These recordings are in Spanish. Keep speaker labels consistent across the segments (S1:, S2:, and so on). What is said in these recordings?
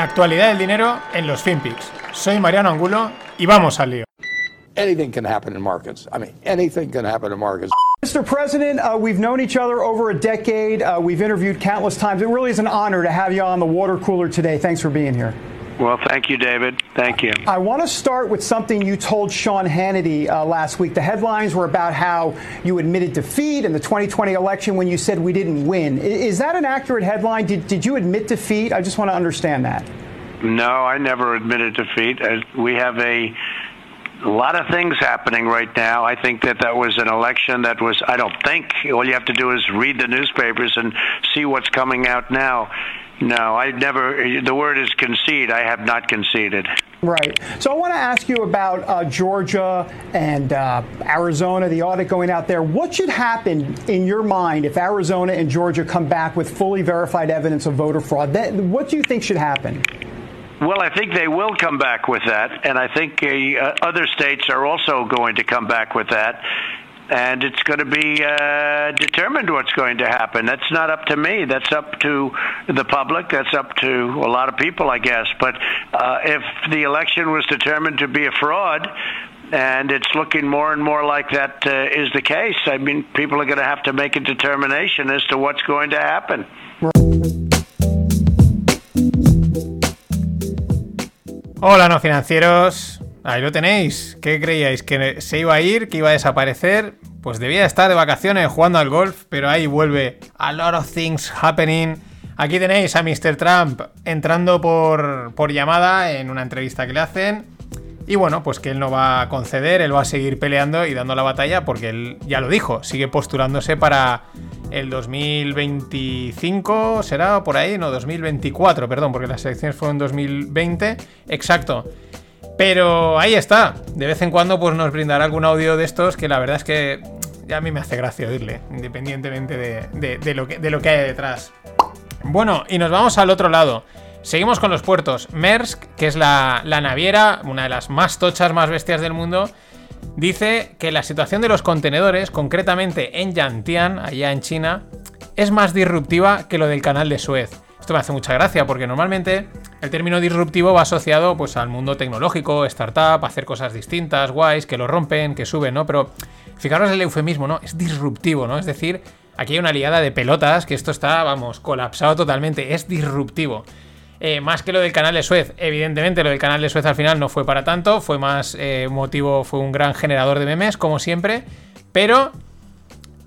S1: La actualidad del dinero en los FinPix. Soy Mariano Angulo y vamos al lío.
S2: Anything can happen in markets. I mean, anything can happen in markets.
S3: Mr. President, uh, we've known each other over a decade. Uh, we've interviewed countless times. It really is an honor to have you on the water cooler today. Thanks for being here.
S4: Well, thank you, David. Thank you.
S3: I want to start with something you told Sean Hannity uh, last week. The headlines were about how you admitted defeat in the 2020 election when you said we didn't win. Is that an accurate headline? Did, did you admit defeat? I just want to understand that.
S4: No, I never admitted defeat. Uh, we have a a lot of things happening right now. I think that that was an election that was, I don't think, all you have to do is read the newspapers and see what's coming out now. No, I never, the word is concede. I have not conceded.
S3: Right. So I want to ask you about uh, Georgia and uh, Arizona, the audit going out there. What should happen in your mind if Arizona and Georgia come back with fully verified evidence of voter fraud? That, what do you think should happen?
S4: Well, I think they will come back with that, and I think uh, other states are also going to come back with that. And it's going to be uh, determined what's going to happen. That's not up to me. That's up to the public. That's up to a lot of people, I guess. But uh, if the election was determined to be a fraud, and it's looking more and more like that uh, is the case. I mean, people are going to have to make a determination as to what's going to happen.
S1: Hola, no financieros. Ahí lo tenéis. ¿Qué creíais? ¿Que se iba a ir? ¿Que iba a desaparecer? Pues debía estar de vacaciones jugando al golf, pero ahí vuelve. A lot of things happening. Aquí tenéis a Mr. Trump entrando por, por llamada en una entrevista que le hacen. Y bueno, pues que él no va a conceder, él va a seguir peleando y dando la batalla porque él ya lo dijo, sigue postulándose para el 2025, será por ahí, no, 2024, perdón, porque las elecciones fueron en 2020, exacto. Pero ahí está, de vez en cuando pues nos brindará algún audio de estos que la verdad es que ya a mí me hace gracia oírle, independientemente de, lo, que, de lo que hay detrás. Bueno, y nos vamos al otro lado. Seguimos con los puertos. Maersk, que es la, la naviera, una de las más tochas, más bestias del mundo, dice que la situación de los contenedores, concretamente en Yantian, allá en China, es más disruptiva que lo del canal de Suez. Esto me hace mucha gracia porque normalmente el término disruptivo va asociado pues al mundo tecnológico, startup, hacer cosas distintas, guays, que lo rompen, que suben, ¿no? Pero fijaros el eufemismo, ¿no? Es disruptivo, ¿no? Es decir, aquí hay una liada de pelotas que esto está, vamos, colapsado totalmente, es disruptivo. Eh, más que lo del canal de Suez. Evidentemente, lo del canal de Suez al final no fue para tanto, fue más eh, motivo, fue un gran generador de memes, como siempre. Pero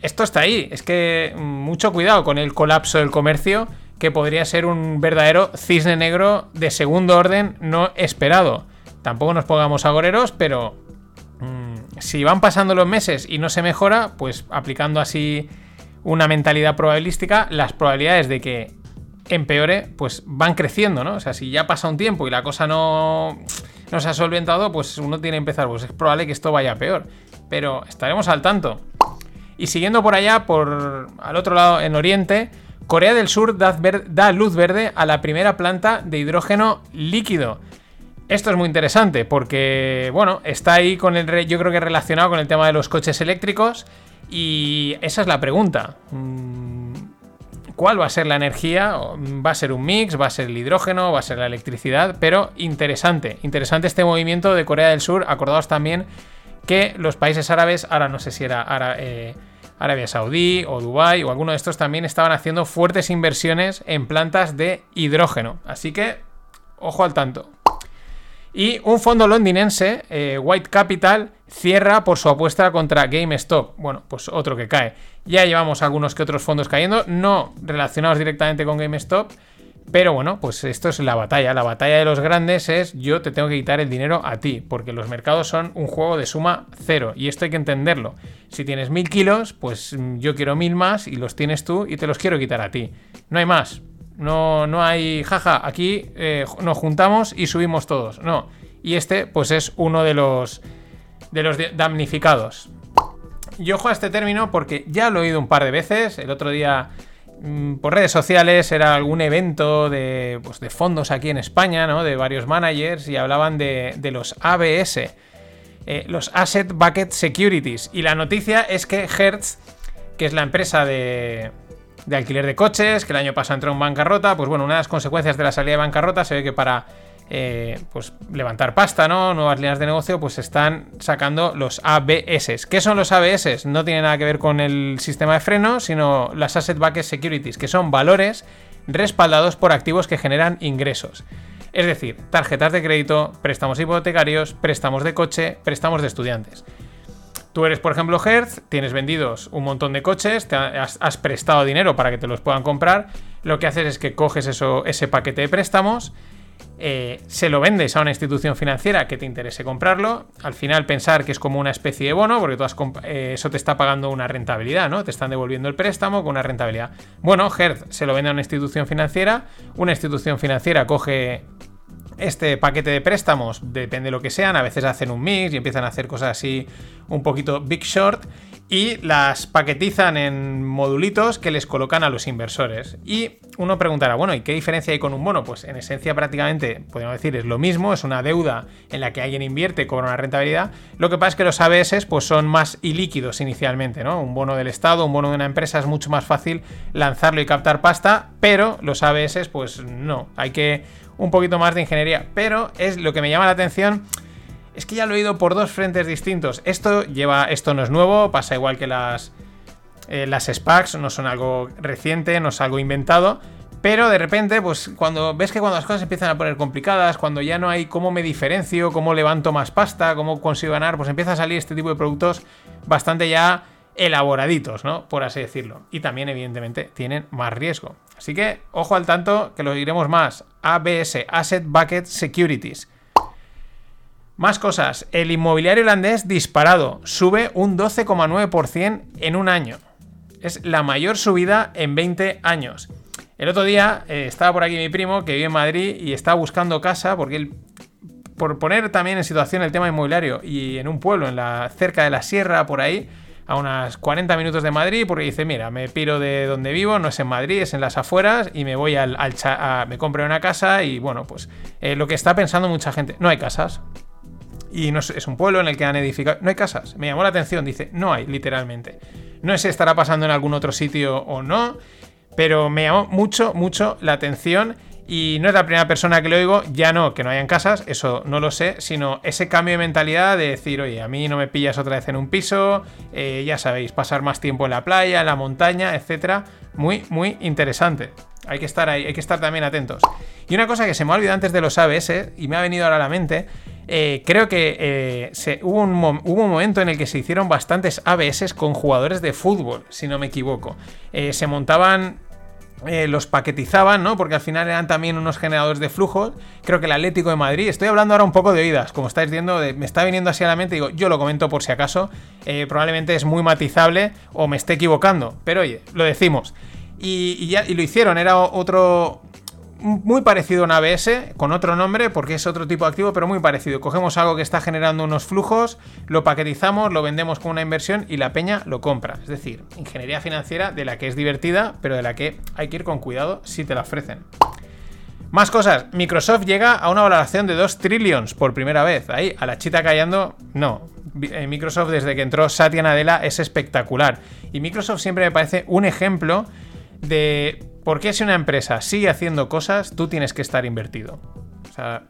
S1: esto está ahí. Es que mm, mucho cuidado con el colapso del comercio, que podría ser un verdadero cisne negro de segundo orden no esperado. Tampoco nos pongamos agoreros, pero mm, si van pasando los meses y no se mejora, pues aplicando así una mentalidad probabilística, las probabilidades de que empeore, pues van creciendo, ¿no? O sea, si ya pasa un tiempo y la cosa no, no se ha solventado, pues uno tiene que empezar, pues es probable que esto vaya peor. Pero estaremos al tanto. Y siguiendo por allá, por al otro lado, en Oriente, Corea del Sur da, luz verde a la primera planta de hidrógeno líquido. Esto es muy interesante porque, bueno, está ahí con el, yo creo que relacionado con el tema de los coches eléctricos y esa es la pregunta. Mm, cuál va a ser la energía, va a ser un mix, va a ser el hidrógeno, va a ser la electricidad, pero interesante, interesante este movimiento de Corea del Sur, acordados también que los países árabes, ahora no sé si era eh, Arabia Saudí o Dubái o alguno de estos también estaban haciendo fuertes inversiones en plantas de hidrógeno, así que ojo al tanto. Y un fondo londinense, eh, White Capital, cierra por su apuesta contra GameStop. Bueno, pues otro que cae. Ya llevamos algunos que otros fondos cayendo, no relacionados directamente con GameStop. Pero bueno, pues esto es la batalla. La batalla de los grandes es yo te tengo que quitar el dinero a ti, porque los mercados son un juego de suma cero y esto hay que entenderlo. Si tienes mil kilos, pues mm, yo quiero mil más y los tienes tú y te los quiero quitar a ti. No hay más. No, no hay, jaja, aquí eh, nos juntamos y subimos todos. No. Y este, pues es uno de los, de los damnificados. Y ojo a este término porque ya lo he oído un par de veces. El otro día por redes sociales era algún evento de, pues de, fondos aquí en España, ¿no? De varios managers y hablaban de, los ABS, eh, los Asset Bucket Securities. Y la noticia es que Hertz, que es la empresa de, de alquiler de coches, que el año pasado entró en bancarrota. Pues bueno, una de las consecuencias de la salida de bancarrota se ve que para eh, pues levantar pasta, ¿no? Nuevas líneas de negocio, pues están sacando los ABS. ¿Qué son los ABS? No tiene nada que ver con el sistema de freno, sino las Asset Backed Securities, que son valores respaldados por activos que generan ingresos. Es decir, tarjetas de crédito, préstamos hipotecarios, préstamos de coche, préstamos de estudiantes. Tú eres, por ejemplo, Hertz, tienes vendidos un montón de coches, te has, prestado dinero para que te los puedan comprar. Lo que haces es que coges eso, ese paquete de préstamos, eh, se lo vendes a una institución financiera que te interese comprarlo. Al final, pensar que es como una especie de bono, porque eh, eso te está pagando una rentabilidad, ¿no? Te están devolviendo el préstamo con una rentabilidad. Bueno, Hertz se lo vende a una institución financiera. Una institución financiera coge este paquete de préstamos, depende de lo que sean, a veces hacen un mix y empiezan a hacer cosas así un poquito big short y las paquetizan en modulitos que les colocan a los inversores. Y uno preguntará, bueno, ¿y qué diferencia hay con un bono? Pues en esencia prácticamente, podemos decir, es lo mismo, es una deuda en la que alguien invierte cobra una rentabilidad. Lo que pasa es que los ABS pues son más ilíquidos inicialmente, ¿no? Un bono del Estado, un bono de una empresa es mucho más fácil lanzarlo y captar pasta, pero los ABS pues no, hay que un poquito más de ingeniería. Pero es lo que me llama la atención. Es que ya lo he oído por dos frentes distintos. Esto lleva. Esto no es nuevo. Pasa igual que las. Eh, las SPACs. No son algo reciente. No es algo inventado. Pero de repente, pues cuando ves que cuando las cosas empiezan a poner complicadas, cuando ya no hay cómo me diferencio, cómo levanto más pasta, cómo consigo ganar, pues empieza a salir este tipo de productos bastante ya elaboraditos, ¿no? Por así decirlo. Y también, evidentemente, tienen más riesgo. Así que, ojo al tanto, que lo diremos más. ABS, Asset Bucket Securities. Más cosas. El inmobiliario holandés disparado. Sube un 12,9% en un año. Es la mayor subida en 20 años. El otro día eh, estaba por aquí mi primo que vive en Madrid y está buscando casa porque él, por poner también en situación el tema inmobiliario y en un pueblo en la, cerca de la sierra por ahí, a unas 40 minutos de Madrid porque dice, mira, me piro de donde vivo, no es en Madrid, es en las afueras y me voy al, al me compro una casa y bueno, pues eh, lo que está pensando mucha gente, no hay casas. Y no es, es, un pueblo en el que han edificado, no hay casas. Me llamó la atención, dice, no hay, literalmente. No sé si estará pasando en algún otro sitio o no, pero me llamó mucho, mucho la atención y no es la primera persona que lo oigo, ya no que no hayan casas, eso no lo sé, sino ese cambio de mentalidad de decir, oye, a mí no me pillas otra vez en un piso, eh, ya sabéis, pasar más tiempo en la playa, en la montaña, etcétera. Muy, muy interesante. Hay que estar hay que estar también atentos. Y una cosa que se me ha olvidado antes de los ABS y me ha venido ahora a la mente, eh, creo que eh, hubo, un momento en el que se hicieron bastantes ABS con jugadores de fútbol, si no me equivoco. se montaban eh, los paquetizaban, ¿no? Porque al final eran también unos generadores de flujo. Creo que el Atlético de Madrid, estoy hablando ahora un poco de oídas, como estáis viendo, me está viniendo así a la mente, digo, yo lo comento por si acaso, eh, probablemente es muy matizable o me esté equivocando, pero oye, lo decimos. Y, ya, y lo hicieron, era otro, muy parecido a un ABS, con otro nombre, porque es otro tipo activo, pero muy parecido. Cogemos algo que está generando unos flujos, lo paquetizamos, lo vendemos con una inversión y la peña lo compra. Es decir, ingeniería financiera de la que es divertida, pero de la que hay que ir con cuidado si te la ofrecen. Más cosas. Microsoft llega a una valoración de 2 trillions por primera vez. Ahí, a la chita callando, no. Eh, Microsoft desde que entró Satya Nadella es espectacular. Y Microsoft siempre me parece un ejemplo de ¿Por qué si una empresa sigue haciendo cosas, tú tienes que estar invertido? O sea,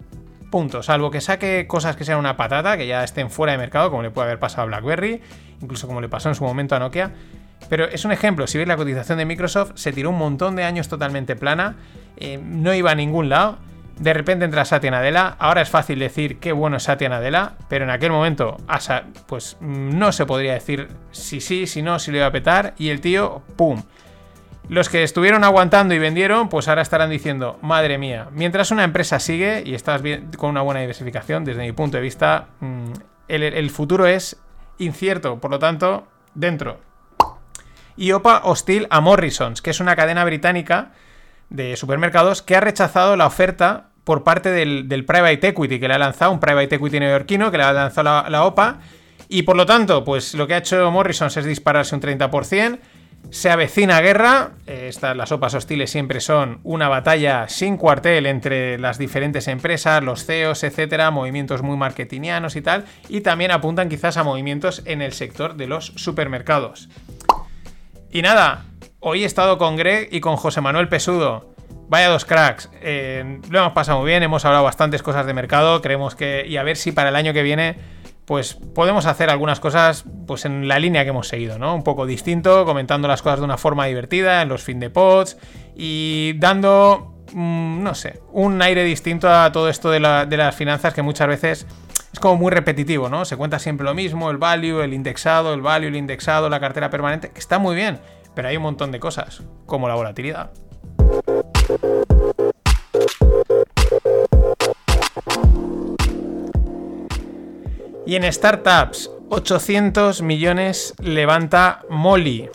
S1: punto. Salvo que saque cosas que sean una patata, que ya estén fuera de mercado, como le puede haber pasado a BlackBerry, incluso como le pasó en su momento a Nokia. Pero es un ejemplo, si veis la cotización de Microsoft, se tiró un montón de años totalmente plana, eh, no iba a ningún lado. De repente entra Satya Nadella, ahora es fácil decir qué bueno es Satya Nadella, pero en aquel momento pues no se podría decir si sí, si no, si lo iba a petar, y el tío, ¡pum! Los que estuvieron aguantando y vendieron, pues ahora estarán diciendo, madre mía, mientras una empresa sigue y estás bien, con una buena diversificación, desde mi punto de vista, mm, el, futuro es incierto, por lo tanto, dentro. Y OPA hostil a Morrisons, que es una cadena británica de supermercados que ha rechazado la oferta por parte del, private equity que le ha lanzado, un private equity neoyorquino que le ha lanzado la, la OPA. Y por lo tanto, pues lo que ha hecho Morrisons es dispararse un 30%. Se avecina guerra, eh, las sopas hostiles siempre son una batalla sin cuartel entre las diferentes empresas, los CEOs, etcétera, movimientos muy marketingianos y tal, y también apuntan quizás a movimientos en el sector de los supermercados. Y nada, hoy he estado con Greg y con José Manuel Pesudo. Vaya dos cracks. Eh, lo hemos pasado muy bien, hemos hablado bastantes cosas de mercado. Creemos que. Y a ver si para el año que viene. Pues podemos hacer algunas cosas pues en la línea que hemos seguido, ¿no? Un poco distinto, comentando las cosas de una forma divertida en los fin de pods y dando, mm, no sé, un aire distinto a todo esto de, la- de las finanzas que muchas veces es como muy repetitivo, ¿no? Se cuenta siempre lo mismo, el value, el indexado, el value, el indexado, la cartera permanente, que está muy bien, pero hay un montón de cosas, como la volatilidad. Y en startups, 800 millones levanta Molly.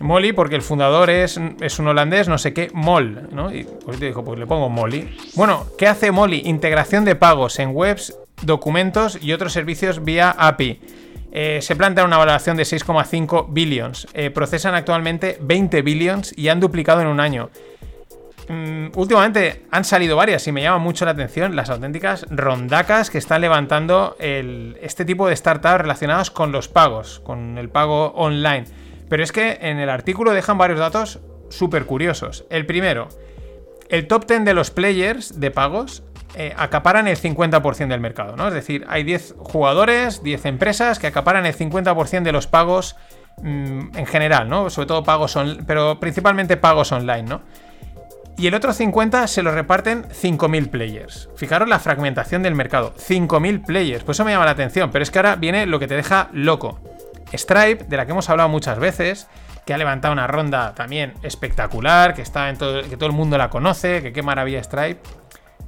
S1: Molly, porque el fundador es, es un holandés, no sé qué, Mol, ¿no? Y pues dijo, pues le pongo Molly. Bueno, ¿qué hace Molly? Integración de pagos en webs, documentos y otros servicios vía API. Eh, se plantea una valoración de 6,5 billions. Eh, procesan actualmente 20 billions y han duplicado en un año. Mm, últimamente han salido varias y me llama mucho la atención las auténticas rondacas que están levantando este tipo de startups relacionados con los pagos, con el pago online. Pero es que en el artículo dejan varios datos súper curiosos. El primero, el top 10 de los players de pagos eh, acaparan el 50% del mercado, ¿no? Es decir, hay 10 jugadores, 10 empresas que acaparan el 50% de los pagos mm, en general, ¿no? Sobre todo pagos pero principalmente pagos online, ¿no? Y el otro 50 se lo reparten 5.000 players. Fijaros la fragmentación del mercado. 5.000 players. Pues eso me llama la atención. Pero es que ahora viene lo que te deja loco. Stripe, de la que hemos hablado muchas veces, que ha levantado una ronda también espectacular, que, está en todo, que todo el mundo la conoce, que qué maravilla Stripe.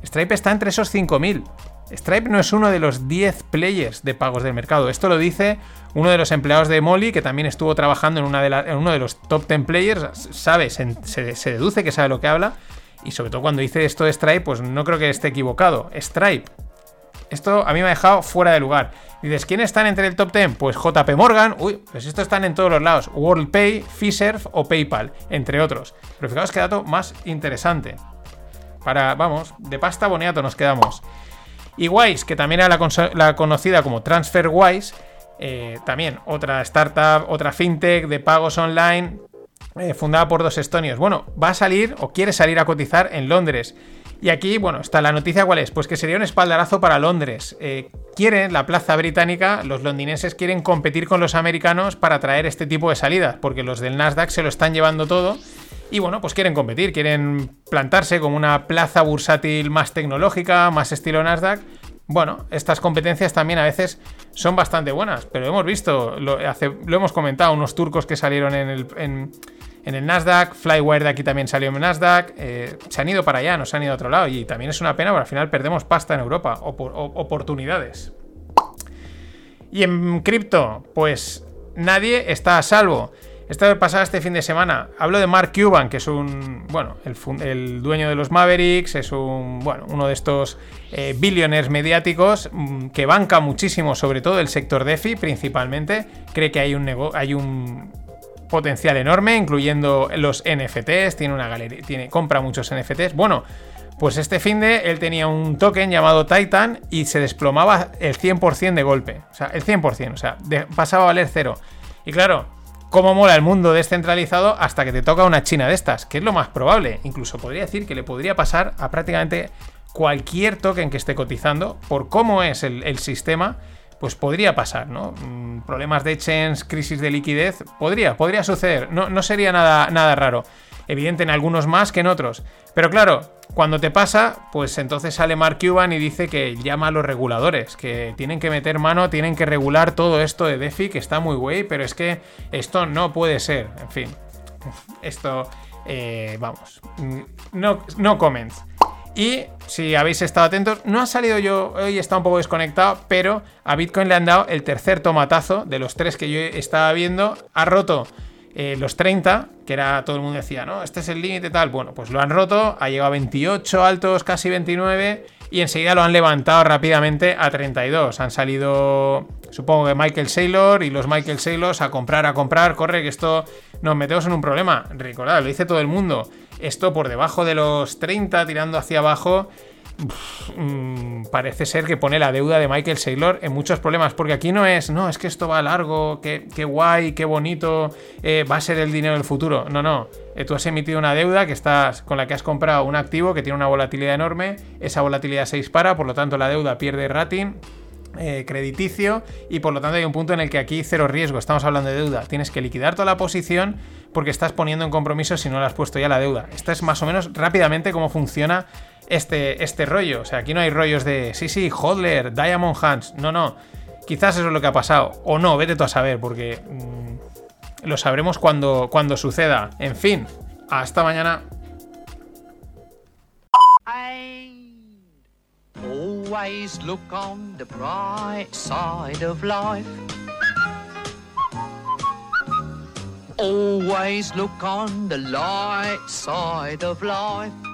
S1: Stripe está entre esos 5.000. Stripe no es uno de los 10 players de pagos del mercado. Esto lo dice uno de los empleados de Molly, que también estuvo trabajando en, una de uno de los top 10 players. Sabe, se deduce que sabe lo que habla. Y sobre todo cuando dice esto de Stripe, pues no creo que esté equivocado. Stripe. Esto a mí me ha dejado fuera de lugar. Dices, ¿quiénes están entre el top 10? Pues JP Morgan. Uy, pues estos están en todos los lados. WorldPay, Fiserv o PayPal, entre otros. Pero fijaos qué dato más interesante. Para, vamos, de pasta boniato nos quedamos. Y Wise, que también era la, conocida como TransferWise, eh, también otra startup, otra fintech de pagos online, eh, fundada por dos estonios. Bueno, va a salir o quiere salir a cotizar en Londres. Y aquí, bueno, está la noticia cuál es, pues que sería un espaldarazo para Londres. Eh, quieren, la plaza británica, los londinenses quieren competir con los americanos para traer este tipo de salidas, porque los del Nasdaq se lo están llevando todo. Y bueno, pues quieren competir, quieren plantarse como una plaza bursátil más tecnológica, más estilo Nasdaq. Bueno, estas competencias también a veces son bastante buenas, pero hemos visto, lo, hemos comentado, unos turcos que salieron en el, Nasdaq, Flywire de aquí también salió en Nasdaq, eh, se han ido para allá, no se han ido a otro lado, y también es una pena porque al final perdemos pasta en Europa, oportunidades. Y en cripto, pues nadie está a salvo. Esto pasaba este fin de semana. Hablo de Mark Cuban, que es un, bueno, el, dueño de los Mavericks, es un, bueno, uno de estos eh, billionaires mediáticos mm, que banca muchísimo, sobre todo el sector DeFi principalmente. Cree que hay un, hay un potencial enorme, incluyendo los NFTs. Tiene una galería, tiene, compra muchos NFTs. Bueno, pues este fin de él tenía un token llamado Titan y se desplomaba el 100% de golpe. O sea, el 100%, o sea, pasaba a valer cero. Y claro, cómo mola el mundo descentralizado hasta que te toca una china de estas, que es lo más probable. Incluso podría decir que le podría pasar a prácticamente cualquier token que esté cotizando, por cómo es el, sistema, pues podría pasar, ¿no? Mm, Problemas de exchange, crisis de liquidez, podría, podría suceder. No, no sería nada, nada raro. Evidente en algunos más que en otros. Pero claro, cuando te pasa, pues entonces sale Mark Cuban y dice que llama a los reguladores, que tienen que meter mano, tienen que regular todo esto de DeFi, que está muy güey, pero es que esto no puede ser. En fin, esto, eh, vamos, mm, no, no comments. Y si habéis estado atentos, no ha salido yo, hoy está un poco desconectado, pero a Bitcoin le han dado el tercer tomatazo de los tres que yo estaba viendo. Ha roto eh, los 30, que era todo el mundo decía, no, este es el límite tal. Bueno, pues lo han roto, ha llegado a 28 altos, casi 29, y enseguida lo han levantado rápidamente a 32. Han salido, supongo que Michael Saylor y los Michael Saylors a comprar, a comprar, corre, que esto nos metemos en un problema. Recordad, lo dice todo el mundo. Esto por debajo de los 30, tirando hacia abajo, parece ser que pone la deuda de Michael Saylor en muchos problemas, porque aquí no es, no, es que esto va largo, qué, qué guay, qué bonito, eh, va a ser el dinero del futuro. No, no. Eh, tú has emitido una deuda que estás, con la que has comprado un activo que tiene una volatilidad enorme, esa volatilidad se dispara, por lo tanto la deuda pierde rating. Eh, crediticio y por lo tanto hay un punto en el que aquí cero riesgo, estamos hablando de deuda, tienes que liquidar toda la posición porque estás poniendo en compromiso si no le has puesto ya la deuda. Esta es más o menos rápidamente cómo funciona este, este rollo. O sea, aquí no hay rollos de, sí, sí, Hodler, Diamond Hands. No, no. Quizás eso es lo que ha pasado. O no, vete tú a saber, porque mm, lo sabremos cuando, cuando suceda. En fin, hasta mañana.
S5: Always look on the bright side of life. Always look on the light side of life.